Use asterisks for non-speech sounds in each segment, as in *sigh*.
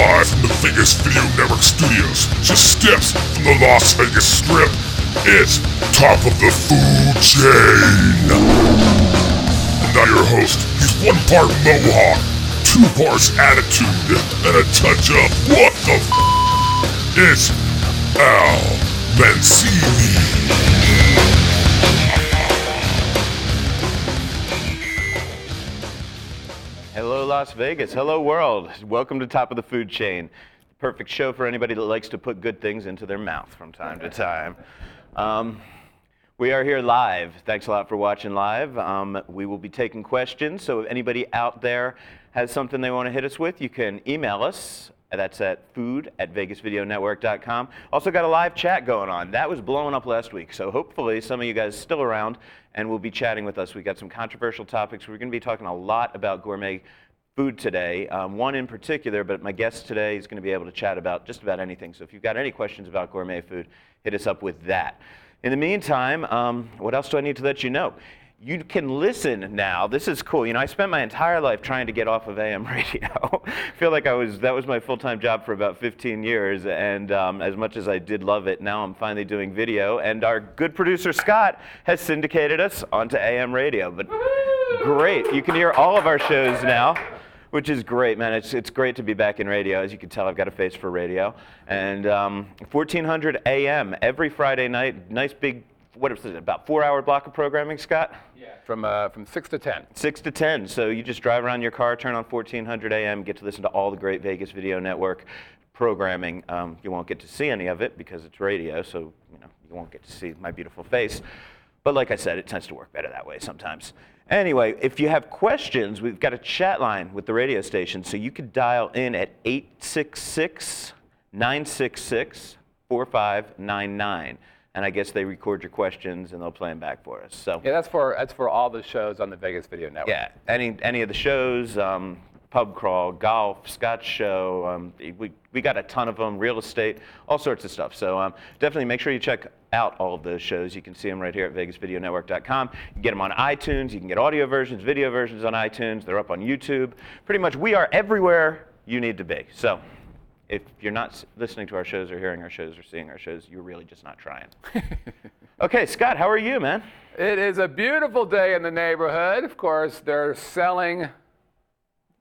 Live from the Vegas Video Network studios, just steps from the Las Vegas Strip, it's Top of the Food Chain. And now your host, he's one part Mohawk, two parts attitude, and a touch of what the f? It's Al Mancini. Las Vegas. Hello, world. Welcome to Top of the Food Chain. Perfect show for anybody that likes to put good things into their mouth from time to time. Um, we are here live. Thanks a lot for watching live. Um, we will be taking questions. So if anybody out there has something they want to hit us with, you can email us. That's at food at vegasvideonetwork.com. Also got a live chat going on. That was blowing up last week. So hopefully some of you guys still around and will be chatting with us. We got some controversial topics. We're going to be talking a lot about gourmet food today, um, one in particular, but my guest today is going to be able to chat about just about anything. So if you've got any questions about gourmet food, hit us up with that. In the meantime, um, what else do I need to let you know? You can listen now. This is cool. You know, I spent my entire life trying to get off of AM *laughs* radio. I feel like I was that was my full-time job for about 15 years, and um, as much as I did love it, now I'm finally doing video. And our good producer Scott has syndicated us onto AM radio. But great, you can hear all of our shows now which is great, man. It's, it's great to be back in radio. As you can tell, I've got a face for radio. And um, 1400 AM every Friday night. Nice big, what is it, about four hour block of programming, Scott? Yeah. From, uh, from 6 to 10. 6 to 10. So you just drive around your car, turn on 1400 AM, get to listen to all the great Vegas Video Network programming. Um, you won't get to see any of it because it's radio, so you know you won't get to see my beautiful face. But like I said, it tends to work better that way sometimes. Anyway, if you have questions, we've got a chat line with the radio station, so you could dial in at 866 966 4599. And I guess they record your questions and they'll play them back for us. So Yeah, that's for, that's for all the shows on the Vegas Video Network. yeah, any any of the shows, um, pub crawl, golf, Scott's show. Um, we we got a ton of them, real estate, all sorts of stuff. So um, definitely make sure you check out all of those shows. You can see them right here at VegasVideoNetwork.com. You can get them on iTunes. You can get audio versions, video versions on iTunes. They're up on YouTube. Pretty much, we are everywhere you need to be. So. If you're not listening to our shows or hearing our shows or seeing our shows, you're really just not trying. *laughs* okay, Scott, how are you, man? It is a beautiful day in the neighborhood. Of course, they're selling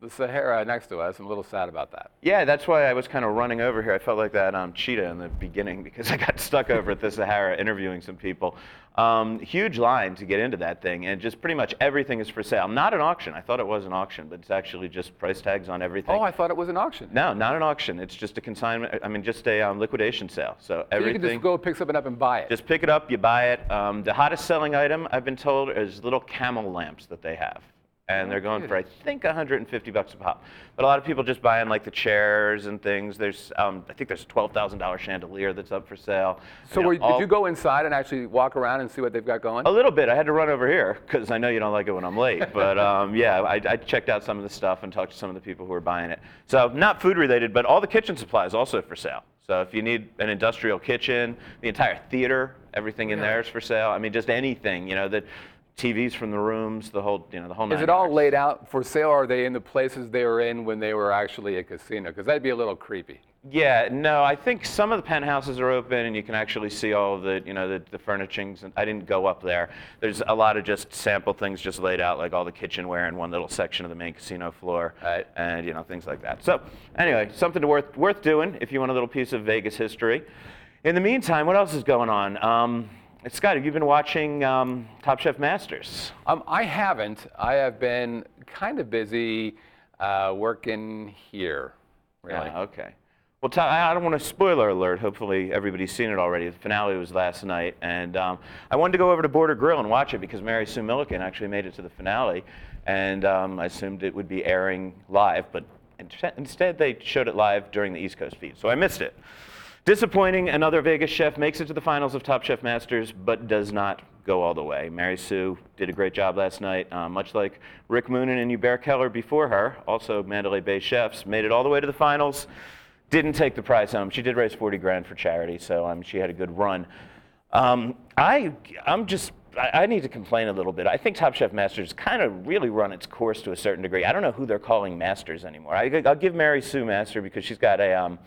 the Sahara next to us. I'm a little sad about that. Yeah, that's why I was kind of running over here. I felt like that um, cheetah in the beginning *laughs* because I got stuck over at the Sahara interviewing some people. Um, huge line to get into that thing, and just pretty much everything is for sale. Not an auction. I thought it was an auction, but it's actually just price tags on everything. Oh, I thought it was an auction. no, not an auction. It's just a consignment. I mean, just a um, liquidation sale. So So you can just go pick something up and buy it. Just pick it up, you buy it. Um, the hottest selling item, I've been told, is little camel lamps that they have. And they're going for, I think, 150 bucks a pop. But a lot of people just buying like the chairs and things. There's, um, I think there's a $12,000 chandelier that's up for sale. so You know, were, did you go inside and actually walk around and see what they've got going? A little bit. I had to run over here because I know you don't like it when I'm late. *laughs* But um, yeah, I, I checked out some of the stuff and talked to some of the people who were buying it. So not food related, but all the kitchen supplies also for sale. So if you need an industrial kitchen, the entire theater, everything in there is for sale. I mean, just anything. You know, the TVs from the rooms, the whole, you know, the whole. Is it all laid out for sale? Or are they in the places they were in when they were actually a casino? Because that'd be a little creepy. Yeah, no, I think some of the penthouses are open and you can actually see all of the, you know, the, the furnishings. And I didn't go up there. There's a lot of just sample things just laid out, like all the kitchenware in one little section of the main casino floor, Right. and you know things like that. So anyway, something to worth worth doing if you want a little piece of Vegas history. In the meantime, what else is going on? Um, Scott, have you been watching um, Top Chef Masters? Um, I haven't. I have been kind of busy uh, working here. Really. Yeah, okay. Well, Tom, I I don't want to spoiler alert. Hopefully, everybody's seen it already. The finale was last night, and um, I wanted to go over to Border Grill and watch it because Mary Sue Milliken actually made it to the finale, and um, I assumed it would be airing live, but instead they showed it live during the East Coast feed, so I missed it. Disappointing, another Vegas chef makes it to the finals of Top Chef Masters, but does not go all the way. Mary Sue did a great job last night, uh, much like Rick Moonen and Hubert Keller before her, also Mandalay Bay chefs, made it all the way to the finals. Didn't take the prize home. She did raise 40 grand for charity, so um, she had a good run. Um, I, I'm just I, need to complain a little bit. I think Top Chef Masters kind of really run its course to a certain degree. I don't know who they're calling masters anymore. I, will give Mary Sue Master because she's got a, um,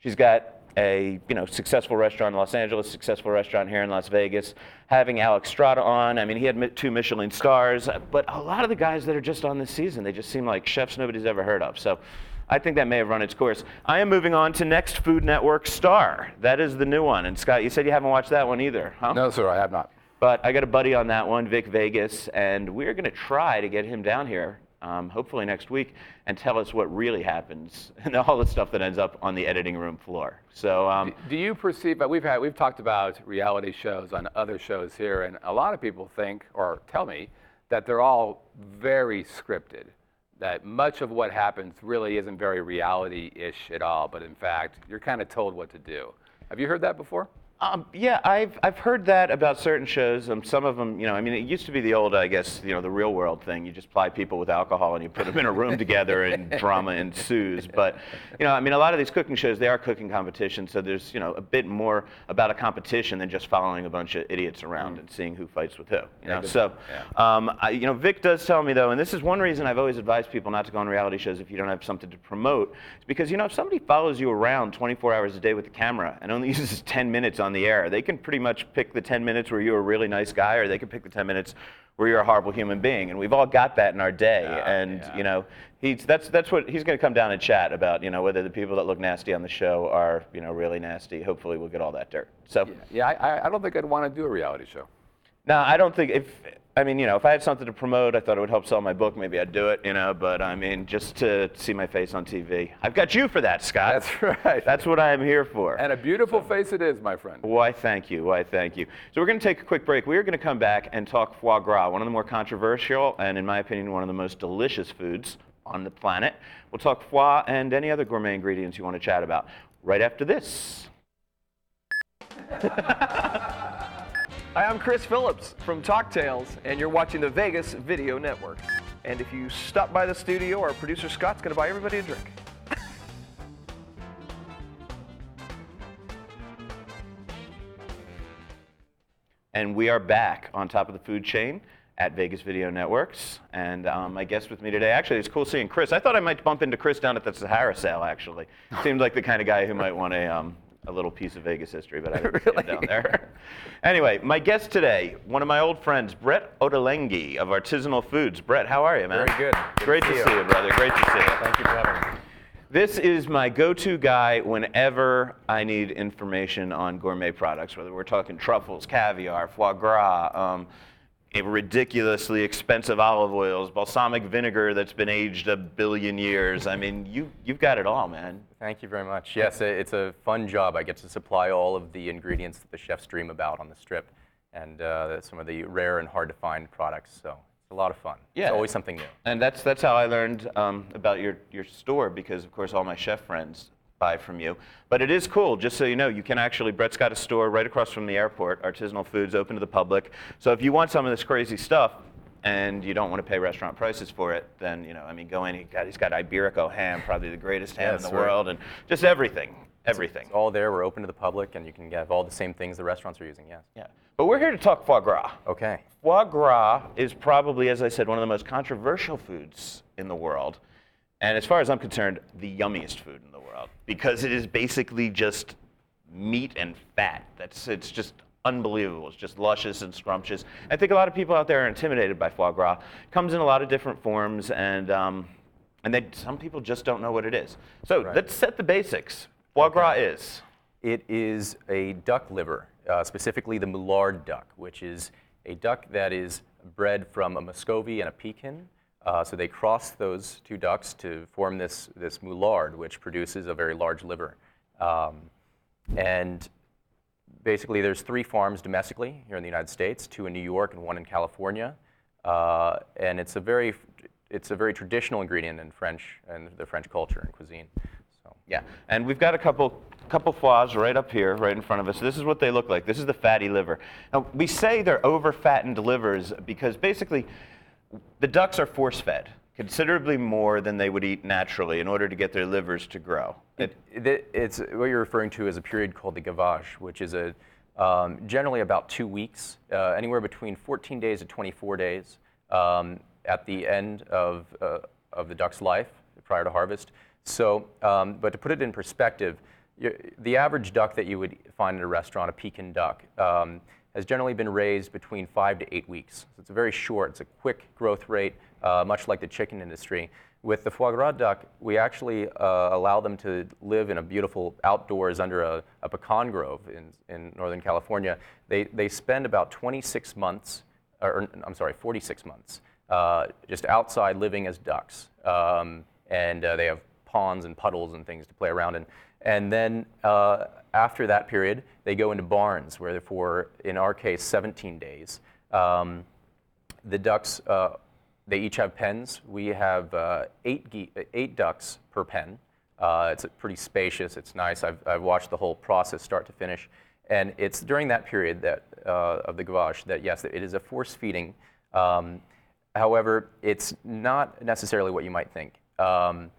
she's got a you know successful restaurant in Los Angeles, successful restaurant here in Las Vegas. Having Alex Stratta on, I mean, he had two Michelin stars, but a lot of the guys that are just on this season, they just seem like chefs nobody's ever heard of. So. I think that may have run its course. I am moving on to next Food Network Star. That is the new one. And Scott, you said you haven't watched that one either, huh? No, sir, I have not. But I got a buddy on that one, Vic Vegas, and we're going to try to get him down here, um, hopefully next week, and tell us what really happens *laughs* and all the stuff that ends up on the editing room floor. So, um, do, do you perceive? We've had we've talked about reality shows on other shows here, and a lot of people think or tell me that they're all very scripted. That much of what happens really isn't very reality-ish at all, but in fact, you're kind of told what to do. Have you heard that before? Um, yeah, I've, I've heard that about certain shows. Um, some of them, you know, I mean, it used to be the old, I guess, you know, the real world thing. You just ply people with alcohol and you put them in a room together and *laughs* drama ensues. But, you know, I mean, a lot of these cooking shows, they are cooking competitions. So there's, you know, a bit more about a competition than just following a bunch of idiots around mm. and seeing who fights with who. You know, so, yeah. um, I, you know, Vic does tell me though, and this is one reason I've always advised people not to go on reality shows if you don't have something to promote. Is because, you know, if somebody follows you around 24 hours a day with the camera and only *laughs* uses 10 minutes on the air, they can pretty much pick the 10 minutes where you're a really nice guy, or they can pick the 10 minutes where you're a horrible human being. And we've all got that in our day. Yeah, and yeah. you know, he's that's that's what he's going to come down and chat about. You know, whether the people that look nasty on the show are you know really nasty. Hopefully, we'll get all that dirt. So yeah, yeah I, I don't think I'd want to do a reality show. No, I don't think if I mean, you know, if I had something to promote, I thought it would help sell my book, maybe I'd do it, you know, but I mean, just to see my face on TV. I've got you for that, Scott. That's right. That's what I am here for. And a beautiful so. face it is, my friend. Why, thank you. Why, thank you. So we're going to take a quick break. We are going to come back and talk foie gras, one of the more controversial and, in my opinion, one of the most delicious foods on the planet. We'll talk foie and any other gourmet ingredients you want to chat about right after this. *laughs* Hi, I'm Chris Phillips from Talk Tales, and you're watching the Vegas Video Network. And if you stop by the studio, our producer Scott's going to buy everybody a drink. *laughs* and we are back on top of the food chain at Vegas Video Networks. And um, my guest with me today, actually, it's cool seeing Chris. I thought I might bump into Chris down at the Sahara sale, actually. *laughs* Seemed like the kind of guy who might want a, um, a little piece of Vegas history, but I *laughs* didn't really? down there. anyway, my guest today, one of my old friends, Brett Ottolenghi of Artisanal Foods. Brett, how are you, man? Very good. good Great to, see, to see you, brother. Great to see you. Thank you for having me. This is my go-to guy whenever I need information on gourmet products, whether we're talking truffles, caviar, foie gras, um, ridiculously expensive olive oils, balsamic vinegar that's been aged a billion years. I mean, you, you've got it all, man. Thank you very much. Yes, it's a fun job. I get to supply all of the ingredients that the chefs dream about on the strip and uh, some of the rare and hard to find products. So it's a lot of fun. Yeah. It's always something new. And that's, that's how I learned um, about your, your store because, of course, all my chef friends buy from you. But it is cool, just so you know, you can actually, Brett's got a store right across from the airport, Artisanal Foods, open to the public. So if you want some of this crazy stuff, and you don't want to pay restaurant prices for it, then you know, I mean, go in. He got, he's got Iberico ham, probably the greatest ham in the right. world, and just everything, everything. It's all there. We're open to the public, and you can get all the same things the restaurants are using. Yes. Yeah. But we're here to talk foie gras. Okay. Foie gras is probably, as I said, one of the most controversial foods in the world, and as far as I'm concerned, the yummiest food in the world because it is basically just meat and fat. That's it's just unbelievable. It's just luscious and scrumptious. I think a lot of people out there are intimidated by foie gras. It comes in a lot of different forms, and um, and they, some people just don't know what it is. So right. let's set the basics. Foie gras is. It is a duck liver, uh, specifically the Moulard duck, which is a duck that is bred from a Muscovy and a Pekin. Uh, so they cross those two ducks to form this, this moulard, which produces a very large liver. Um, and basically, there's three farms domestically here in the United States, two in New York and one in California. Uh, and it's a very it's a very traditional ingredient in French and the French culture and cuisine. So yeah, and we've got a couple couple foies right up here, right in front of us. This is what they look like. This is the fatty liver. Now we say they're over fattened livers because basically the ducks are force fed considerably more than they would eat naturally in order to get their livers to grow. It, it, it's what you're referring to as a period called the gavage, which is a um, generally about two weeks, uh, anywhere between 14 days to 24 days um, at the end of, uh, of the duck's life prior to harvest. So, um, but to put it in perspective, the average duck that you would find in a restaurant, a Pekin duck, um, has generally been raised between five to eight weeks. So it's a very short, it's a quick growth rate, uh, much like the chicken industry. With the foie gras duck, we actually uh, allow them to live in a beautiful outdoors under a, a pecan grove in, in Northern California. They, they spend about 26 months, or I'm sorry, 46 months, uh, just outside living as ducks. Um, and uh, they have ponds and puddles and things to play around in. And then uh, after that period, they go into barns where, for in our case, 17 days. Um, the ducks, uh, they each have pens. We have uh, eight, eight ducks per pen. Uh, it's pretty spacious. It's nice. I've, I've watched the whole process start to finish. And it's during that period that, uh, of the gavage that, yes, it is a force feeding. Um, however, it's not necessarily what you might think. Um,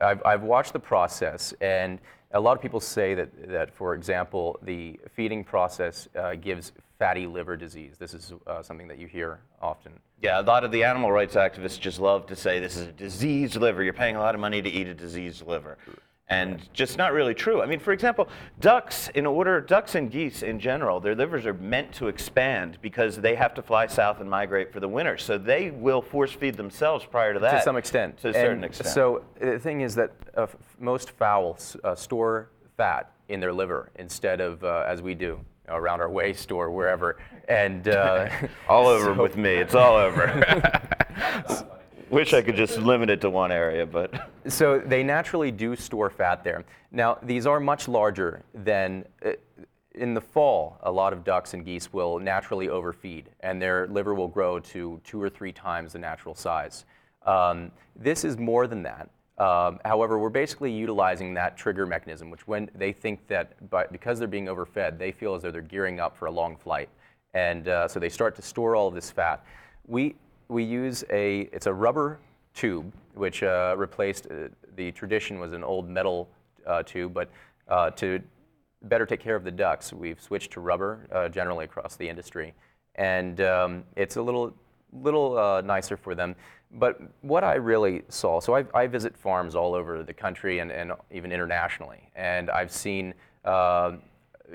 I've, I've watched the process, and a lot of people say that, that for example, the feeding process uh, gives fatty liver disease. This is uh, something that you hear often. Yeah, a lot of the animal rights activists just love to say this is a diseased liver. You're paying a lot of money to eat a diseased liver. And just not really true. I mean, for example, ducks, in order, ducks and geese in general, their livers are meant to expand because they have to fly south and migrate for the winter. So they will force feed themselves prior to that. to some extent. To a certain And extent. So the thing is that uh, f- most fowls uh, store fat in their liver instead of uh, as we do around our waist or wherever. And uh, *laughs* all over *laughs* so- with me. It's all over. *laughs* Wish I could just limit it to one area, but. *laughs* So they naturally do store fat there. Now, these are much larger than uh, in the fall. A lot of ducks and geese will naturally overfeed, and their liver will grow to two or three times the natural size. Um, this is more than that. Um, however, we're basically utilizing that trigger mechanism, which when they think that by, because they're being overfed, they feel as though they're gearing up for a long flight. And uh, so they start to store all of this fat. We, we use a, it's a rubber tube, which uh, replaced, uh, the tradition was an old metal uh, tube, but uh, to better take care of the ducks, we've switched to rubber uh, generally across the industry. And um, it's a little, little nicer for them. But what I really saw, so I, I visit farms all over the country and, and even internationally, and I've seen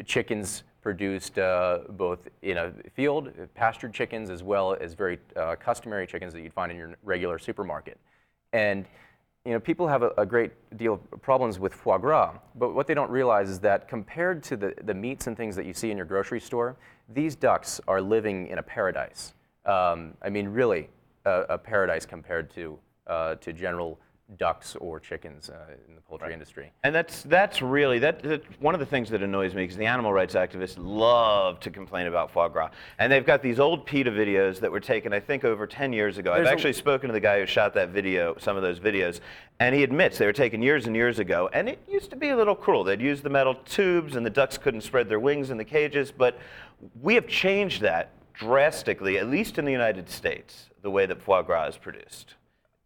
chickens produced uh, both in a field, pastured chickens, as well as very uh, customary chickens that you'd find in your regular supermarket. And you know, people have a, a great deal of problems with foie gras, but what they don't realize is that compared to the, the meats and things that you see in your grocery store, these ducks are living in a paradise. Um, I mean, really, a, a paradise compared to, uh, to general ducks or chickens uh, in the poultry industry. And that's that's really that, that's one of the things that annoys me because the animal rights activists love to complain about foie gras, and they've got these old PETA videos that were taken, I think, over 10 years ago. There's I've a- actually spoken to the guy who shot that video, some of those videos, and he admits they were taken years and years ago, and it used to be a little cruel. They'd use the metal tubes, and the ducks couldn't spread their wings in the cages, but we have changed that drastically, at least in the United States, the way that foie gras is produced.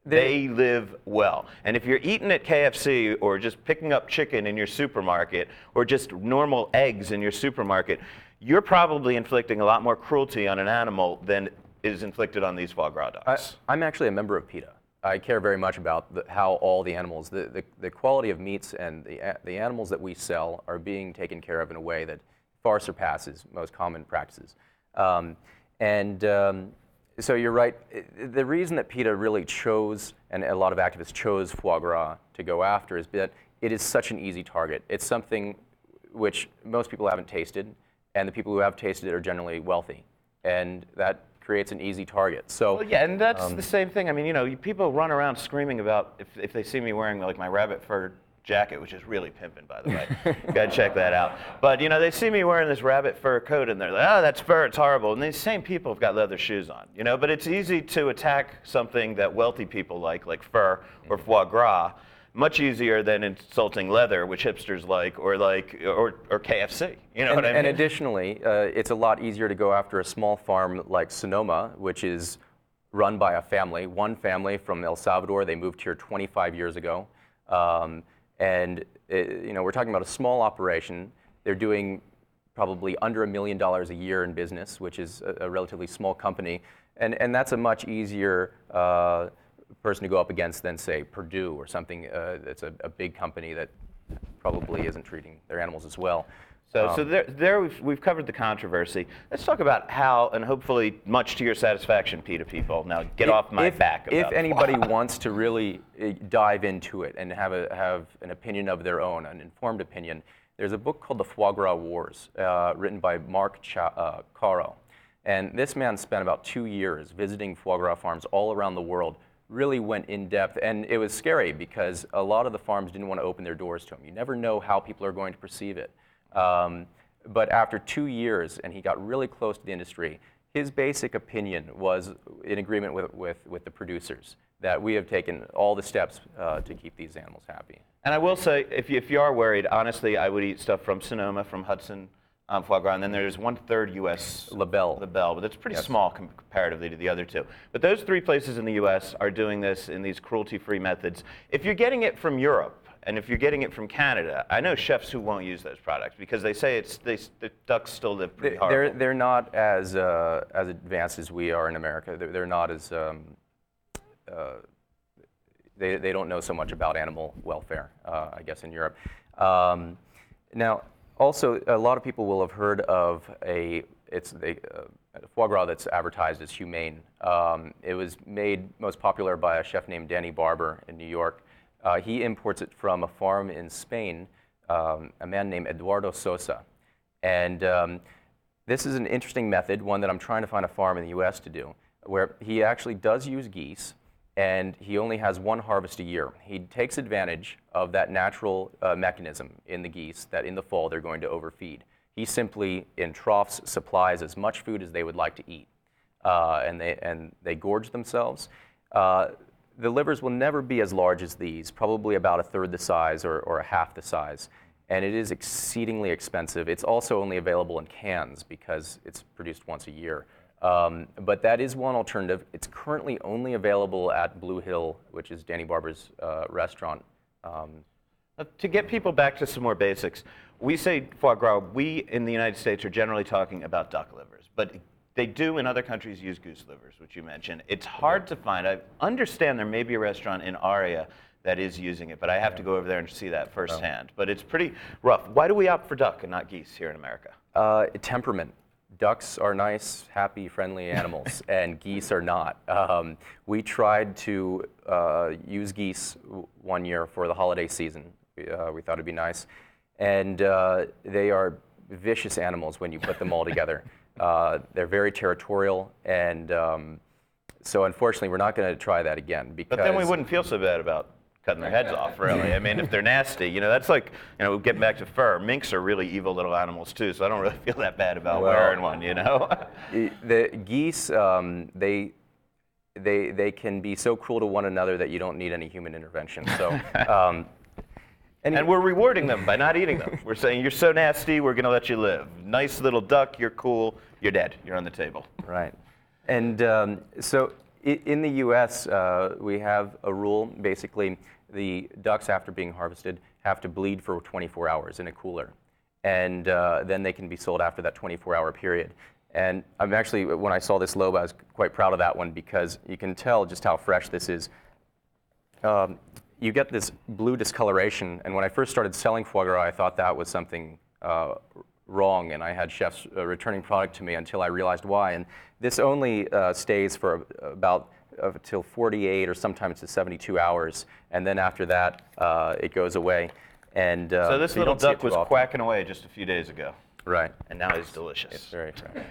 They live well. And if you're eating at KFC or just picking up chicken in your supermarket or just normal eggs in your supermarket, you're probably inflicting a lot more cruelty on an animal than is inflicted on these foie gras I. I'm actually a member of PETA. I care very much about the, how all the animals, the, the, the quality of meats and the, the animals that we sell are being taken care of in a way that far surpasses most common practices. Um, and um, so you're right. The reason that PETA really chose, and a lot of activists chose foie gras to go after, is that it is such an easy target. It's something which most people haven't tasted, and the people who have tasted it are generally wealthy. And that creates an easy target. So Well, yeah, and that's Um, the same thing. I mean, you know, people run around screaming about if, if they see me wearing like my rabbit fur jacket, which is really pimping, by the way. *laughs* Gotta check that out. But you know, they see me wearing this rabbit fur coat, and they're like, "Oh, that's fur. It's horrible." And these same people have got leather shoes on, you know. But it's easy to attack something that wealthy people like, like fur or foie gras. Much easier than insulting leather, which hipsters like, or like, or, or KFC. You know and, what I mean? and additionally, uh, it's a lot easier to go after a small farm like Sonoma, which is run by a family, one family from El Salvador. They moved here 25 years ago. Um, and, uh you know, we're talking about a small operation. They're doing probably under a million dollars a year in business, which is a, a relatively small company. And, and that's a much easier uh, person to go up against than, say, Perdue or something uh, that's a, a big company that probably isn't treating their animals as well. So, Um, so there, there we've, we've covered the controversy. Let's talk about how, and hopefully much to your satisfaction, PETA people. Now get If- off my if, back. If *laughs* anybody wants to really uh, dive into it and have, a, have an opinion of their own, an informed opinion, there's a book called The Foie Gras Wars, uh, written by Mark Cha- uh, Caro. And this man spent about two years visiting foie gras farms all around the world, really went in depth. And it was scary because a lot of the farms didn't want to open their doors to him. You never know how people are going to perceive it. Um, but after two years, and he got really close to the industry, his basic opinion was in agreement with, with, with the producers that we have taken all the steps uh, to keep these animals happy. And I will say, if you, if you are worried, honestly, I would eat stuff from Sonoma, from Hudson um, foie gras, and then there's one third U.S. Labelle. Labelle, but it's pretty small com- comparatively to the other two. But those three places in the U.S. are doing this in these cruelty-free methods. If you're getting it from Europe, and if you're getting it from Canada, I know chefs who won't use those products because they say it's they, the ducks still live pretty hard. They're, they're not as, uh, as advanced as we are in America. They're, they're not as, um, uh, they, they don't know so much about animal welfare, uh, I guess, in Europe. Um, now, also, a lot of people will have heard of a, it's a, a foie gras that's advertised as humane. Um, it was made most popular by a chef named Danny Barber in New York. Uh, he imports it from a farm in Spain, um, a man named Eduardo Sousa. And um, this is an interesting method, one that I'm trying to find a farm in the US to do, where he actually does use geese and he only has one harvest a year. He takes advantage of that natural uh, mechanism in the geese that in the fall they're going to overfeed. He simply, in troughs, supplies as much food as they would like to eat, uh, and, they, and they gorge themselves. Uh, the livers will never be as large as these, probably about a third the size or, or a half the size. And it is exceedingly expensive. It's also only available in cans because it's produced once a year. Um, but that is one alternative. It's currently only available at Blue Hill, which is Danny Barber's uh, restaurant. Um, To get people back to some more basics, we say foie gras. We in the United States are generally talking about duck livers, but they do in other countries use goose livers, which you mentioned. It's hard to find. I understand there may be a restaurant in Aria that is using it, but I have to go over there and see that firsthand. But it's pretty rough. Why do we opt for duck and not geese here in America? Uh, temperament. Ducks are nice, happy, friendly animals, *laughs* and geese are not. Um, we tried to uh, use geese w- one year for the holiday season. We, uh, we thought it'd be nice. And uh, they are vicious animals when you put them all together. *laughs* Uh, they're very territorial, and um, so unfortunately, we're not going to try that again because But then we wouldn't feel so bad about cutting their heads off, really. I mean, if they're nasty, you know, that's like, you know, getting back to fur. Minks are really evil little animals too, so I don't really *laughs* feel that bad about Well- wearing one, you know. *laughs* The geese, um, they, they, they can be so cruel to one another that you don't need any human intervention. So, *laughs* um, and we're rewarding them by not eating them. We're saying you're so nasty, we're gonna let you live. Nice little duck, you're cool, you're dead. You're on the table. right. And um, so in the U.S., uh, we have a rule. Basically, the ducks, after being harvested, have to bleed for 24 hours in a cooler, and uh, then they can be sold after that 24-hour period. And I'm actually, when I saw this lobe, I was quite proud of that one because you can tell just how fresh this is. um, you get this blue discoloration. And when I first started selling foie gras, I thought that was something uh, wrong, and I had chefs uh, returning product to me until I realized why. And this only uh, stays for about uh, till 48 or sometimes to 72 hours, and then after that, uh, it goes away. And uh, So this you little don't see it duck was often. quacking away just a few days ago, Right. and now he's delicious. It's Very fresh.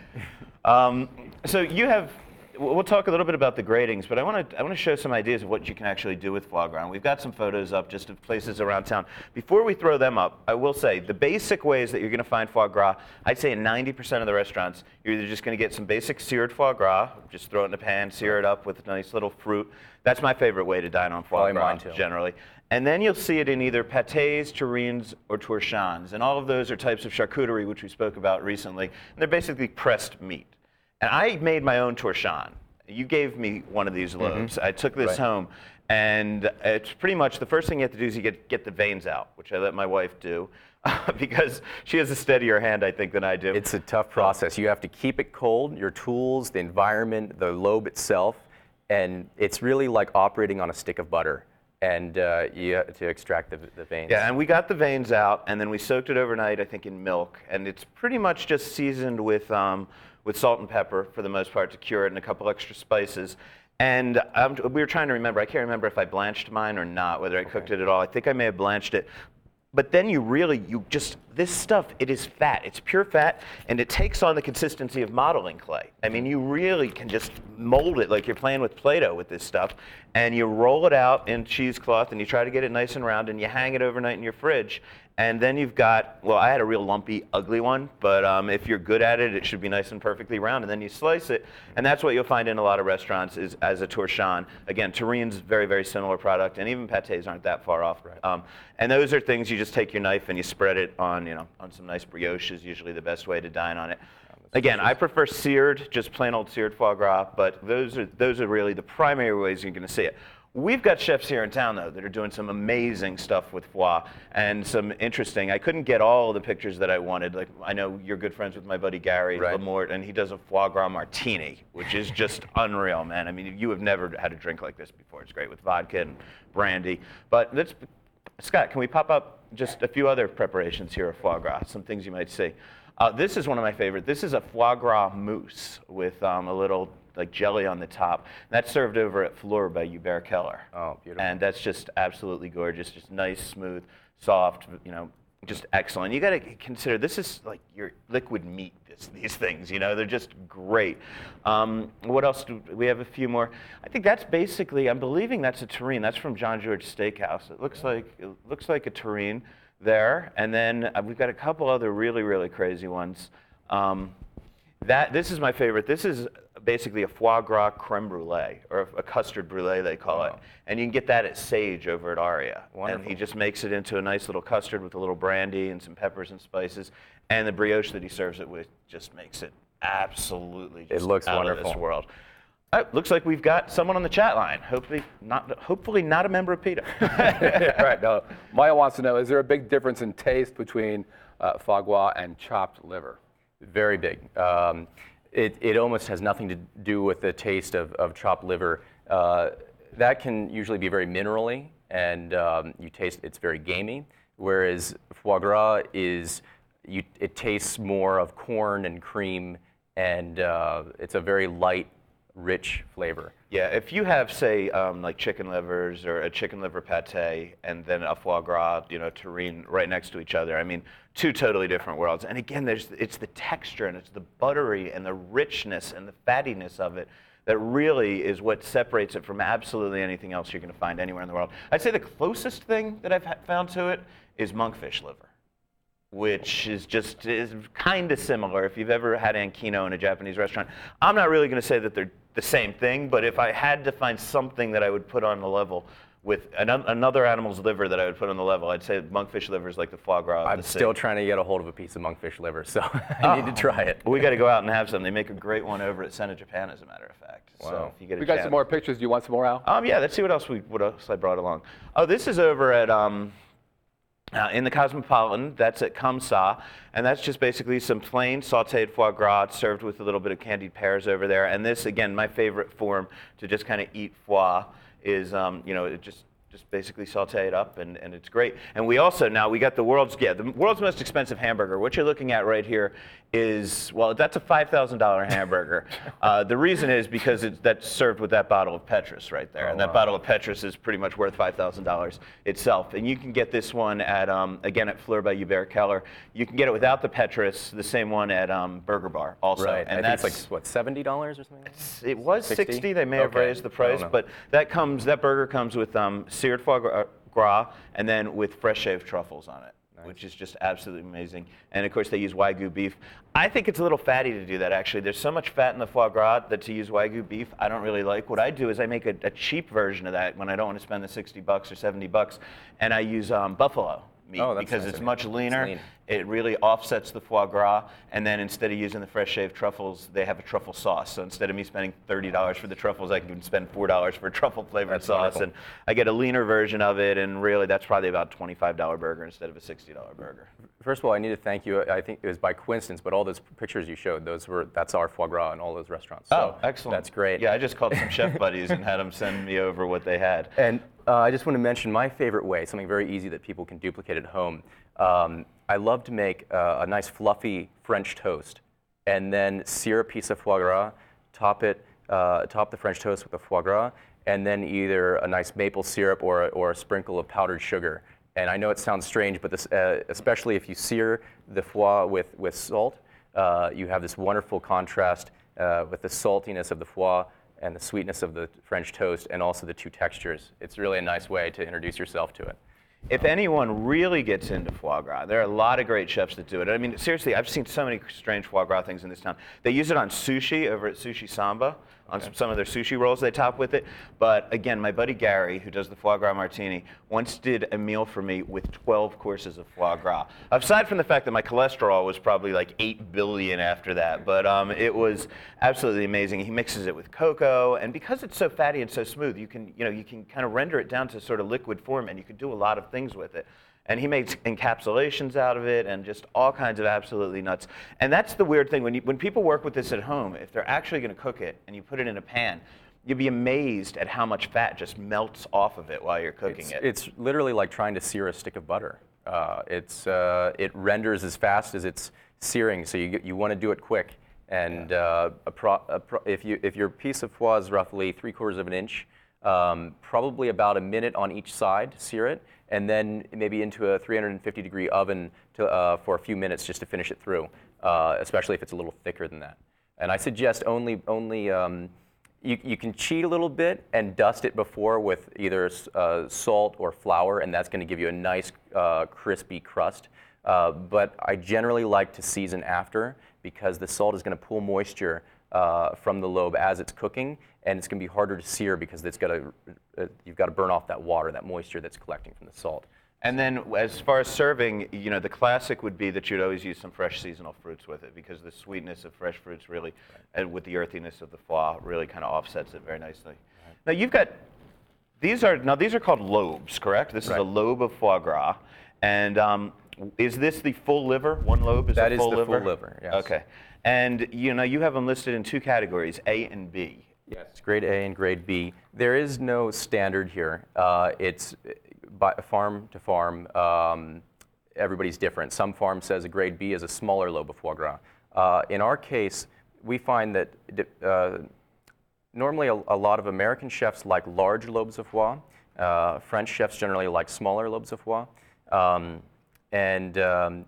Um, so you have. We'll talk a little bit about the gradings, but I want to I want to show some ideas of what you can actually do with foie gras. We've got some photos up just of places around town. Before we throw them up, I will say the basic ways that you're going to find foie gras. I'd say in 90% of the restaurants, you're either just going to get some basic seared foie gras, just throw it in a pan, sear it up with a nice little fruit. That's my favorite way to dine on foie Probably gras generally. And then you'll see it in either pâtés, terrines, or torchons. And all of those are types of charcuterie, which we spoke about recently. And they're basically pressed meat. And I made my own torchon. You gave me one of these lobes. I took this Mm-hmm. Right. home. And it's pretty much the first thing you have to do is you get, get the veins out, which I let my wife do *laughs* because she has a steadier hand, I think, than I do. It's a tough process. You have to keep it cold, your tools, the environment, the lobe itself, and it's really like operating on a stick of butter. And uh, you to extract the, the veins. Yeah, and we got the veins out, and then we soaked it overnight, I think, in milk, and it's pretty much just seasoned with um, with salt and pepper for the most part to cure it, and a couple extra spices. And um, we were trying to remember. I can't remember if I blanched mine or not, whether I cooked it at all. I think I may have blanched it. But then you really, you just, this stuff, it is fat. It's pure fat, and it takes on the consistency of modeling clay. I mean, you really can just mold it like you're playing with Play-Doh with this stuff, and you roll it out in cheesecloth, and you try to get it nice and round, and you hang it overnight in your fridge. And then you've got, well, I had a real lumpy, ugly one, but um, if you're good at it, it should be nice and perfectly round. And then you slice it, and that's what you'll find in a lot of restaurants is as a torchon. Again, terrine's very, very similar product, and even pates aren't that far off. Um, and those are things you just take your knife and you spread it on, you know, on some nice brioche is usually the best way to dine on it. Again, I prefer seared, just plain old seared foie gras, but those are those are really the primary ways you're going to see it. We've got chefs here in town, though, that are doing some amazing stuff with foie and some interesting. I couldn't get all the pictures that I wanted. Like, I know you're good friends with my buddy Gary Right. Lamort, and he does a foie gras martini, which is just *laughs* unreal, man. I mean, you have never had a drink like this before. It's great with vodka and brandy. But let's, Scott, can we pop up just a few other preparations here of foie gras, some things you might see? Uh, this is one of my favorite. This is a foie gras mousse with um, a little like jelly on the top. That's served over at Fleur by Hubert Keller. Oh, beautiful. And that's just absolutely gorgeous. Just nice, smooth, soft. You know, just excellent. You got to consider this is like your liquid meat. This, these things, you know, they're just great. Um, what else? Do we have a few more. I think that's basically. I'm believing that's a terrine. That's from Jean Georges Steakhouse. It looks like it looks like a terrine there. And then uh, we've got a couple other really really crazy ones. Um, that this is my favorite. This is basically a foie gras creme brulee or a custard brulee they call it, and you can get that at Sage over at Aria. And he just makes it into a nice little custard with a little brandy and some peppers and spices, and the brioche that he serves it with just makes it absolutely just looks out of wonderful. this world. Uh, looks like we've got someone on the chat line. Hopefully not. Hopefully not a member of PETA. *laughs* right. No. Maya wants to know: Is there a big difference in taste between uh, foie gras and chopped liver? Very big. Um, it, it almost has nothing to do with the taste of, of chopped liver. Uh, that can usually be very minerally, and um, you taste it's very gamey. Whereas foie gras is, you, it tastes more of corn and cream, and uh, it's a very light, rich flavor. Yeah, if you have, say, um, like chicken livers or a chicken liver pate and then a foie gras, you know, terrine right next to each other, I mean, two totally different worlds. And again, there's, it's the texture and it's the buttery and the richness and the fattiness of it that really is what separates it from absolutely anything else you're going to find anywhere in the world. I'd say the closest thing that I've found to it is monkfish liver which is just is kind of similar. If you've ever had ankimo in a Japanese restaurant, I'm not really going to say that they're the same thing, but if I had to find something that I would put on the level with an, another animal's liver that I would put on the level, I'd say monkfish liver is like the foie gras. I'm the sea. still trying to get a hold of a piece of monkfish liver, so *laughs* I need to try it. we got to go out and have some. They make a great one over at Sen of Japan, as a matter of fact. So Wow. if you get a We got chance- some more pictures. Do you want some more, Al? Um, yeah, let's see what else we what else I brought along. Oh, this is over at um, uh, in the Cosmopolitan. That's at Comme Ça, and that's just basically some plain sautéed foie gras served with a little bit of candied pears over there. And this, again, my favorite form to just kind of eat foie is, um, you know, just just basically saute it up and, and it's great. And we also now we got the world's yeah the world's most expensive hamburger. What you're looking at right here is well that's a five thousand dollar hamburger. *laughs* uh, the reason is because it's that's served with that bottle of Petrus right there, and that bottle of Petrus is pretty much worth five thousand dollars itself. And you can get this one at um, again at Fleur by Hubert Keller. You can get it without the Petrus, the same one at um, Burger Bar also. Right, and I think that's it's like what seventy dollars or something. like that? it's- It was 60? 60. They may have Okay. raised the price, but that comes that burger comes with um, seared foie gras and then with fresh shaved truffles on it, which is just absolutely amazing. And of course, they use wagyu beef. I think it's a little fatty to do that. Actually, there's so much fat in the foie gras that to use wagyu beef, I don't really like. What I do is I make a, a cheap version of that when I don't want to spend the 60 bucks or 70 bucks, and I use um, buffalo meat Oh, because nice it's much It's leaner. lean. It really offsets the foie gras, and then instead of using the fresh shaved truffles, they have a truffle sauce. So instead of me spending thirty dollars for the truffles, I can spend four dollars for a truffle flavored That's sauce, wonderful. and I get a leaner version of it. And really, that's probably about a twenty-five dollar burger instead of a sixty dollar burger. First of all, I need to thank you. I think it was by coincidence, but all those pictures you showed, those were that's our foie gras in all those restaurants. Oh, so Oh, excellent. That's great. Yeah, I just called some chef *laughs* buddies and had them send me over what they had. And uh, I just want to mention my favorite way, something very easy that people can duplicate at home. Um, I love to make uh, a nice fluffy French toast, and then sear a piece of foie gras, top it, uh, top the French toast with the foie gras, and then either a nice maple syrup or a, or a sprinkle of powdered sugar. And I know it sounds strange, but this, uh, especially if you sear the foie with, with salt, uh, you have this wonderful contrast uh, with the saltiness of the foie and the sweetness of the French toast, and also the two textures. It's really a nice way to introduce yourself to it. If anyone really gets into foie gras, there are a lot of great chefs that do it. I mean, seriously, I've seen so many strange foie gras things in this town. They use it on sushi over at Sushi Samba, on some, some of their sushi rolls they top with it. But again, my buddy Gary, who does the foie gras martini, once did a meal for me with 12 courses of foie gras. Aside from the fact that my cholesterol was probably like 8 billion after that, but um, it was absolutely amazing. He mixes it with cocoa, and because it's so fatty and so smooth, you can, you know, you can kind of render it down to sort of liquid form, and you can do a lot of things with it. And he makes encapsulations out of it and just all kinds of absolutely nuts. And that's the weird thing. When, you, when people work with this at home, if they're actually going to cook it and you put it in a pan, you'd be amazed at how much fat just melts off of it while you're cooking It's, it. it's literally like trying to sear a stick of butter. Uh, it's, uh, it renders as fast as it's searing, so you, you want to do it quick. And uh, a pro, a pro, if, you, if your piece of foie is roughly three quarters of an inch, um, probably about a minute on each side sear it, and then maybe into a 350 degree oven to, uh, for a few minutes just to finish it through, uh, especially if it's a little thicker than that. And I suggest only, only um, you, you can cheat a little bit and dust it before with either uh, salt or flour, and that's going to give you a nice uh, crispy crust. Uh, but I generally like to season after because the salt is going to pull moisture uh, from the lobe as it's cooking, and it's going to be harder to sear because it's got to, uh, you've got to burn off that water, that moisture that's collecting from the salt. And then, as far as serving, you know, the classic would be that you'd always use some fresh seasonal fruits with it because the sweetness of fresh fruits really, and with the earthiness of the foie, really kind of offsets it very nicely. Now you've got these are now these are called lobes, correct? This is a lobe of foie gras, and um, is this the full liver? One lobe is That is full the full liver. liver, yes. Okay, and you know you have them listed in two categories, A and B. Yes, grade A and grade B. There is no standard here. Uh, it's by farm to farm. Um, everybody's different. Some farm says a grade B is a smaller lobe of foie gras. Uh, in our case, we find that uh, normally a, a lot of American chefs like large lobes of foie. Uh, French chefs generally like smaller lobes of foie. Um, and um,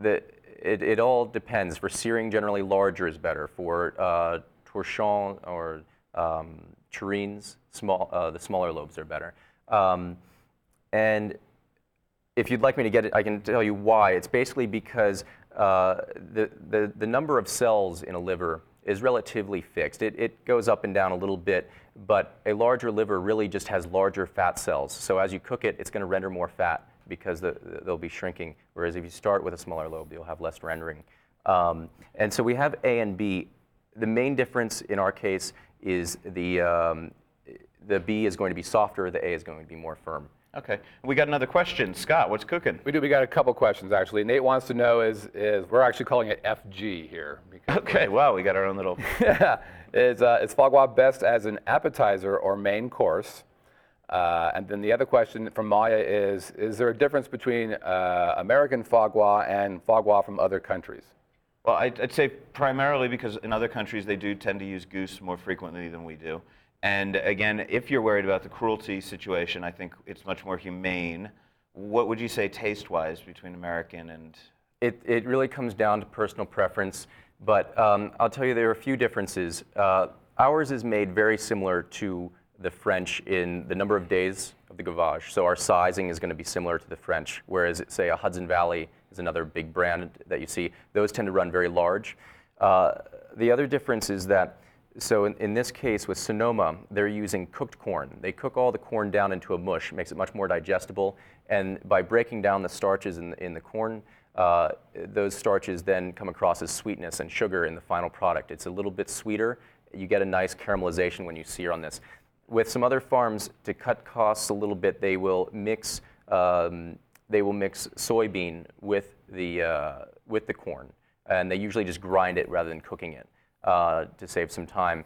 the, it, it all depends. For searing, generally larger is better. For uh, torchon or um, terrines, small, uh, the smaller lobes are better. Um, and if you'd like me to get it, I can tell you why. It's basically because uh, the, the, the number of cells in a liver is relatively fixed. It, it goes up and down a little bit, but a larger liver really just has larger fat cells. So as you cook it, it's going to render more fat because the, they'll be shrinking. Whereas if you start with a smaller lobe, you'll have less rendering. Um, and so we have A and B. The main difference in our case is the, um, the B is going to be softer, the A is going to be more firm. Okay, we got another question. Scott, what's cooking? We do. We got a couple questions actually. Nate wants to know is is we're actually calling it FG here Okay, wow, we got our own little. *laughs* yeah. is uh, is foie gras best as an appetizer or main course? Uh, and then the other question from Maya is is there a difference between uh, American foie gras and foie gras from other countries? Well, I'd, I'd say primarily because in other countries they do tend to use goose more frequently than we do. And again, if you're worried about the cruelty situation, I think it's much more humane. What would you say taste-wise between American and? It, it really comes down to personal preference, but um, I'll tell you there are a few differences. Uh, ours is made very similar to the French in the number of days of the gavage. So our sizing is going to be similar to the French, whereas say a Hudson Valley is another big brand that you see. Those tend to run very large. Uh, the other difference is that so in, in this case with Sonoma, they're using cooked corn. They cook all the corn down into a mush, makes it much more digestible. And by breaking down the starches in the, in the corn, uh, those starches then come across as sweetness and sugar in the final product. It's a little bit sweeter. You get a nice caramelization when you sear on this. With some other farms, to cut costs a little bit, they will mix um, they will mix soybean with the uh, with the corn, and they usually just grind it rather than cooking it uh, to save some time.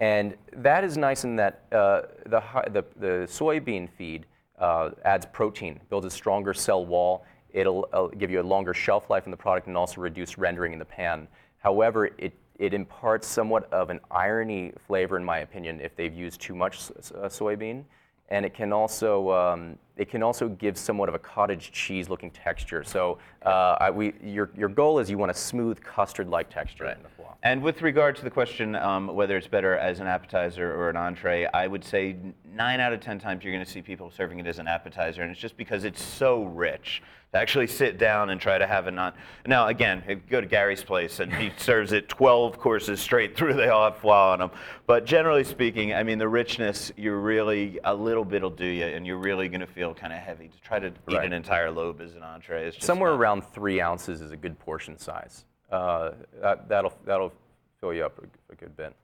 And that is nice in that uh, the, the the soybean feed uh, adds protein, builds a stronger cell wall. It'll uh, give you a longer shelf life in the product and also reduce rendering in the pan. However, it it imparts somewhat of an irony flavor, in my opinion, if they've used too much uh, soybean. And it can also um, it can also give somewhat of a cottage cheese looking texture. So uh, I, we, your, your goal is you want a smooth custard like texture in the flan. And with regard to the question um, whether it's better as an appetizer or an entree, I would say nine out of ten times you're going to see people serving it as an appetizer, and it's just because it's so rich to actually sit down and try to have a non. Now, again, go to Gary's place and he *laughs* serves it 12 courses straight through, they all have flaw on them. But generally speaking, I mean, the richness, you're really a little bit'll do you, and you're really going to feel kind of heavy. To try to eat Right. an entire lobe as an entree is just Somewhere not- around three ounces is a good portion size. Uh, that, that'll that'll fill you up a, a good bit.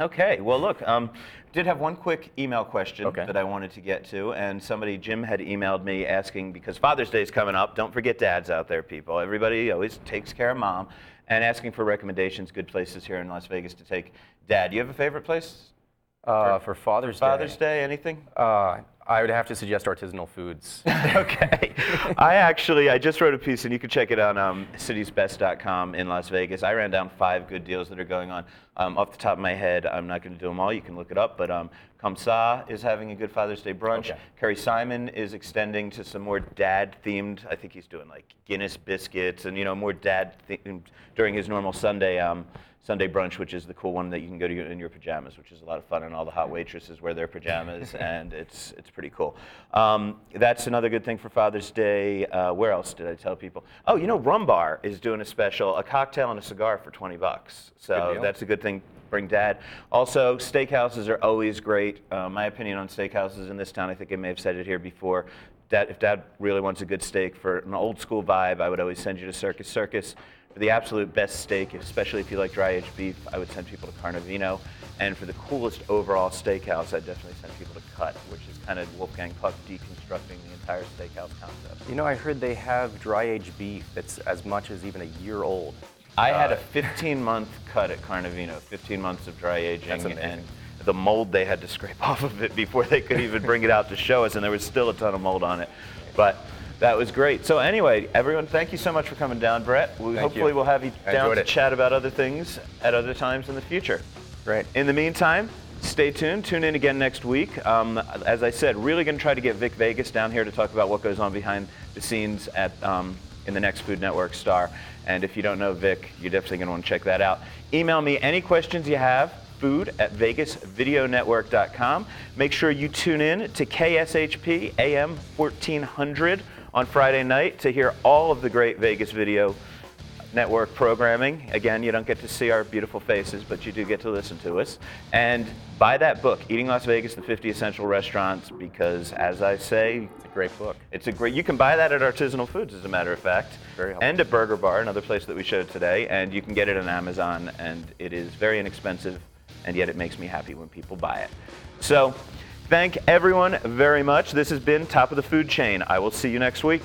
Okay, well, look, um, did have one quick email question Okay. that I wanted to get to, and somebody, Jim, had emailed me asking because Father's Day is coming up. Don't forget dads out there, people. Everybody always takes care of mom, and asking for recommendations, good places here in Las Vegas to take dad. Do you have a favorite place? Uh, for Father's, Day. Father's Day, Day, anything? Uh, I would have to suggest artisanal foods. *laughs* okay. I actually, I just wrote a piece, and you can check it on um, citiesbest.com in Las Vegas. I ran down five good deals that are going on. Um, off the top of my head, I'm not going to do them all. You can look it up. But um, Comme Ça is having a good Father's Day brunch. Okay. Kerry Simon is extending to some more dad-themed. I think he's doing like Guinness biscuits and you know more dad-themed during his normal Sunday. Um, Sunday brunch, which is the cool one that you can go to in your pajamas, which is a lot of fun, and all the hot waitresses wear their pajamas, *laughs* and it's it's pretty cool. Um, that's another good thing for Father's Day. Uh, where else did I tell people? Oh, you know, Rhumbar is doing a special, a cocktail and a cigar for 20 bucks. So that's a good thing. Bring dad. Also, steakhouses are always great. Uh, my opinion on steakhouses in this town, I think I may have said it here before. Dad, if dad really wants a good steak for an old school vibe, I would always send you to Circus Circus. For the absolute best steak, especially if you like dry aged beef, I would send people to Carnivino. And for the coolest overall steakhouse, I'd definitely send people to Cut, which is kind of Wolfgang Puck deconstructing the entire steakhouse concept. you know, I heard they have dry aged beef that's as much as even a year old. I had Uh, a 15 month cut at Carnivino, 15 months of dry aging, and the mold they had to scrape *laughs* off of it before they could even bring it out to show us, and there was still a ton of mold on it. But that was great. So anyway, everyone, thank you so much for coming down, Brett. We, hopefully you. we'll have you I down to it. chat about other things at other times in the future. Great. In the meantime, stay tuned. Tune in again next week. Um, as I said, really going to try to get Vic Vegas down here to talk about what goes on behind the scenes at um, in the next Food Network star. And if you don't know Vic, you're definitely going to want to check that out. Email me any questions you have. Food at VegasVideoNetwork.com. Make sure you tune in to KSHP AM 1400 on Friday night to hear all of the great Vegas video network programming. Again, you don't get to see our beautiful faces, but you do get to listen to us. And buy that book, Eating Las Vegas, the 50 Essential Restaurants, because as I say, It's a great book. it's a great, you can buy that at Artisanal Foods, as a matter of fact. Very helpful. And at Burger Bar, another place that we showed today. And you can get it on Amazon, and it is very inexpensive, and yet it makes me happy when people buy it. So, thank everyone very much. This has been Top of the Food Chain. I will see you next week.